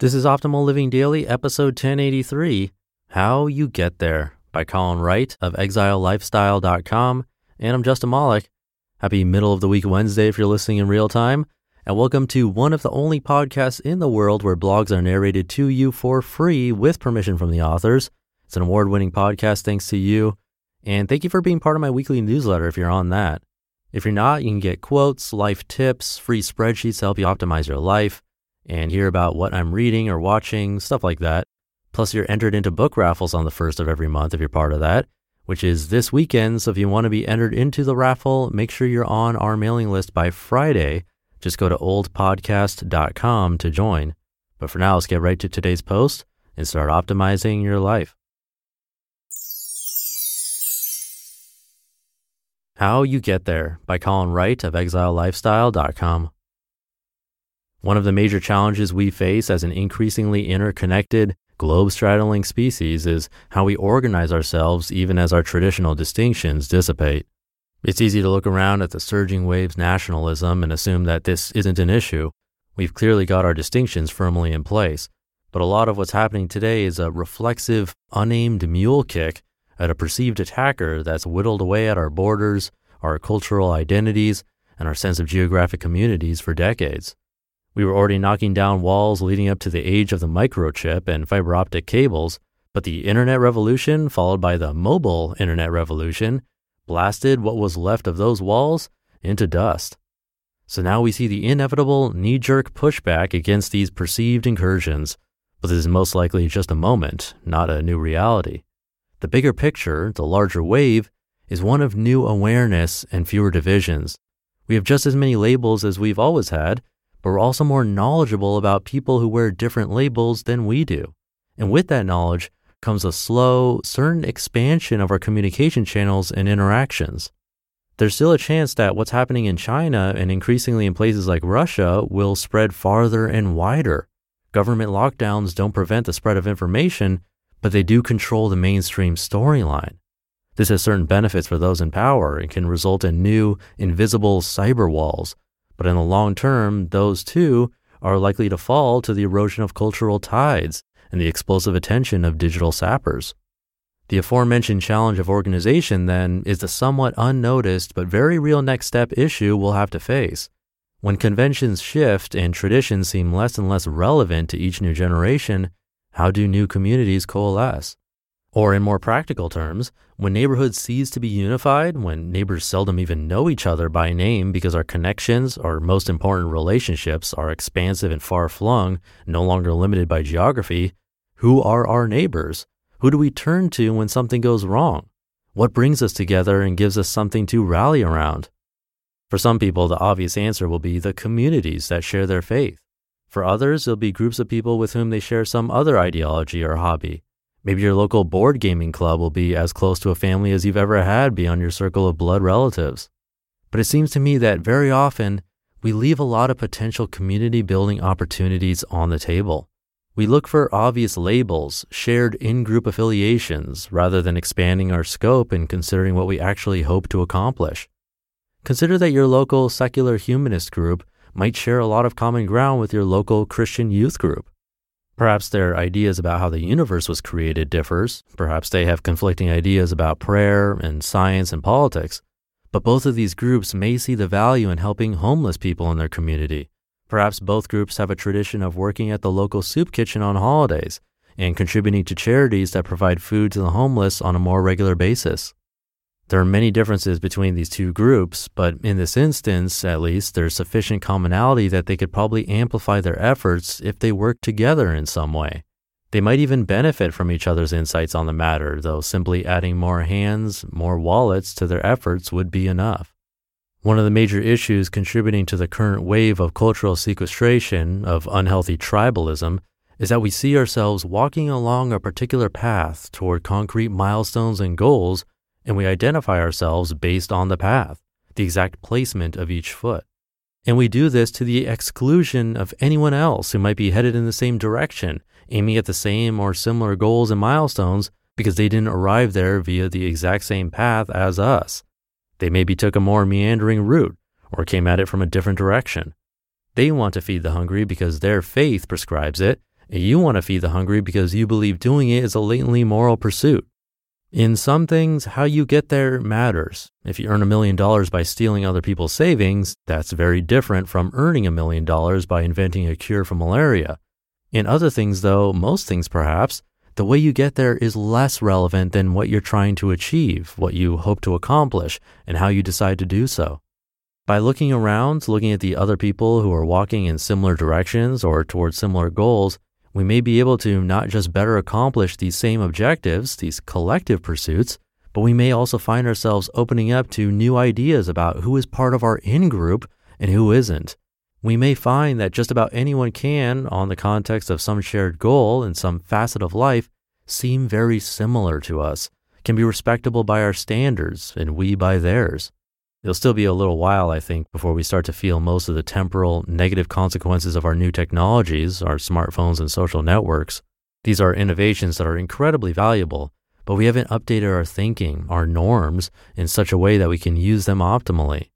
This is Optimal Living Daily, episode 1083 How You Get There by Colin Wright of ExileLifestyle.com. And I'm Justin Malik. Happy middle of the week Wednesday if you're listening in real time. And welcome to one of the only podcasts in the world where blogs are narrated to you for free with permission from the authors. It's an award winning podcast thanks to you. And thank you for being part of my weekly newsletter if you're on that. If you're not, you can get quotes, life tips, free spreadsheets to help you optimize your life and hear about what I'm reading or watching, stuff like that. Plus, you're entered into book raffles on the first of every month if you're part of that, which is this weekend. So if you want to be entered into the raffle, make sure you're on our mailing list by Friday. Just go to oldpodcast.com to join. But for now, let's get right to today's post and start optimizing your life. How You Get There by Colin Wright of ExileLifestyle.com. One of the major challenges we face as an increasingly interconnected, globe straddling species is how we organize ourselves even as our traditional distinctions dissipate. It's easy to look around at the surging waves nationalism and assume that this isn't an issue. We've clearly got our distinctions firmly in place, but a lot of what's happening today is a reflexive, unaimed mule kick at a perceived attacker that's whittled away at our borders, our cultural identities, and our sense of geographic communities for decades. We were already knocking down walls leading up to the age of the microchip and fiber optic cables, but the internet revolution, followed by the mobile internet revolution, blasted what was left of those walls into dust. So now we see the inevitable knee jerk pushback against these perceived incursions, but this is most likely just a moment, not a new reality. The bigger picture, the larger wave, is one of new awareness and fewer divisions. We have just as many labels as we've always had, but we're also more knowledgeable about people who wear different labels than we do. And with that knowledge comes a slow, certain expansion of our communication channels and interactions. There's still a chance that what's happening in China and increasingly in places like Russia will spread farther and wider. Government lockdowns don't prevent the spread of information, but they do control the mainstream storyline. This has certain benefits for those in power and can result in new, invisible cyber walls but in the long term, those too are likely to fall to the erosion of cultural tides and the explosive attention of digital sappers. The aforementioned challenge of organization, then, is the somewhat unnoticed but very real next step issue we'll have to face. When conventions shift and traditions seem less and less relevant to each new generation, how do new communities coalesce? Or, in more practical terms, when neighborhoods cease to be unified, when neighbors seldom even know each other by name because our connections, our most important relationships, are expansive and far flung, no longer limited by geography, who are our neighbors? Who do we turn to when something goes wrong? What brings us together and gives us something to rally around? For some people, the obvious answer will be the communities that share their faith. For others, it'll be groups of people with whom they share some other ideology or hobby. Maybe your local board gaming club will be as close to a family as you've ever had beyond your circle of blood relatives. But it seems to me that very often we leave a lot of potential community building opportunities on the table. We look for obvious labels, shared in group affiliations, rather than expanding our scope and considering what we actually hope to accomplish. Consider that your local secular humanist group might share a lot of common ground with your local Christian youth group. Perhaps their ideas about how the universe was created differs. Perhaps they have conflicting ideas about prayer and science and politics. But both of these groups may see the value in helping homeless people in their community. Perhaps both groups have a tradition of working at the local soup kitchen on holidays and contributing to charities that provide food to the homeless on a more regular basis. There are many differences between these two groups, but in this instance, at least, there's sufficient commonality that they could probably amplify their efforts if they work together in some way. They might even benefit from each other's insights on the matter, though simply adding more hands, more wallets to their efforts would be enough. One of the major issues contributing to the current wave of cultural sequestration, of unhealthy tribalism, is that we see ourselves walking along a particular path toward concrete milestones and goals and we identify ourselves based on the path, the exact placement of each foot. And we do this to the exclusion of anyone else who might be headed in the same direction, aiming at the same or similar goals and milestones because they didn't arrive there via the exact same path as us. They maybe took a more meandering route or came at it from a different direction. They want to feed the hungry because their faith prescribes it, and you want to feed the hungry because you believe doing it is a latently moral pursuit. In some things, how you get there matters. If you earn a million dollars by stealing other people's savings, that's very different from earning a million dollars by inventing a cure for malaria. In other things, though, most things perhaps, the way you get there is less relevant than what you're trying to achieve, what you hope to accomplish, and how you decide to do so. By looking around, looking at the other people who are walking in similar directions or towards similar goals, we may be able to not just better accomplish these same objectives, these collective pursuits, but we may also find ourselves opening up to new ideas about who is part of our in group and who isn't. We may find that just about anyone can, on the context of some shared goal in some facet of life, seem very similar to us, can be respectable by our standards and we by theirs. It'll still be a little while, I think, before we start to feel most of the temporal negative consequences of our new technologies, our smartphones and social networks. These are innovations that are incredibly valuable, but we haven't updated our thinking, our norms, in such a way that we can use them optimally.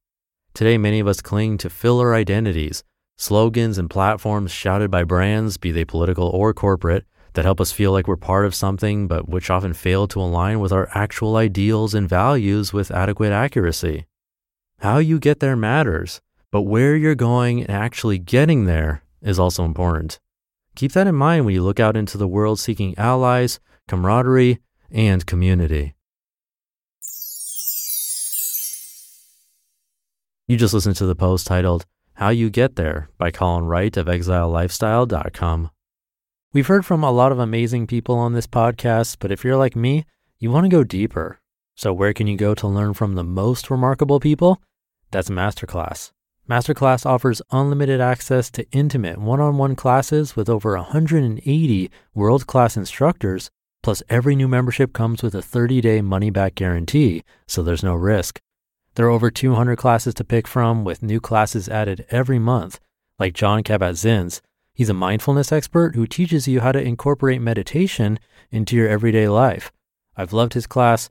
Today, many of us cling to filler identities, slogans and platforms shouted by brands, be they political or corporate, that help us feel like we're part of something, but which often fail to align with our actual ideals and values with adequate accuracy. How you get there matters, but where you're going and actually getting there is also important. Keep that in mind when you look out into the world seeking allies, camaraderie, and community. You just listened to the post titled How You Get There by Colin Wright of ExileLifestyle.com. We've heard from a lot of amazing people on this podcast, but if you're like me, you want to go deeper. So, where can you go to learn from the most remarkable people? That's Masterclass. Masterclass offers unlimited access to intimate one on one classes with over 180 world class instructors. Plus, every new membership comes with a 30 day money back guarantee, so there's no risk. There are over 200 classes to pick from, with new classes added every month, like Jon Kabat-Zinn's. He's a mindfulness expert who teaches you how to incorporate meditation into your everyday life. I've loved his class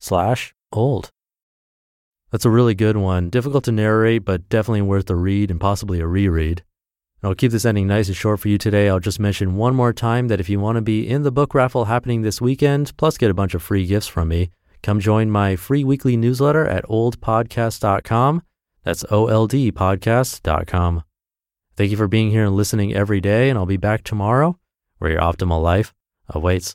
slash old. That's a really good one. Difficult to narrate, but definitely worth a read and possibly a reread. And I'll keep this ending nice and short for you today. I'll just mention one more time that if you want to be in the book raffle happening this weekend, plus get a bunch of free gifts from me, come join my free weekly newsletter at oldpodcast.com. That's oldpodcast.com. Thank you for being here and listening every day, and I'll be back tomorrow where your optimal life awaits.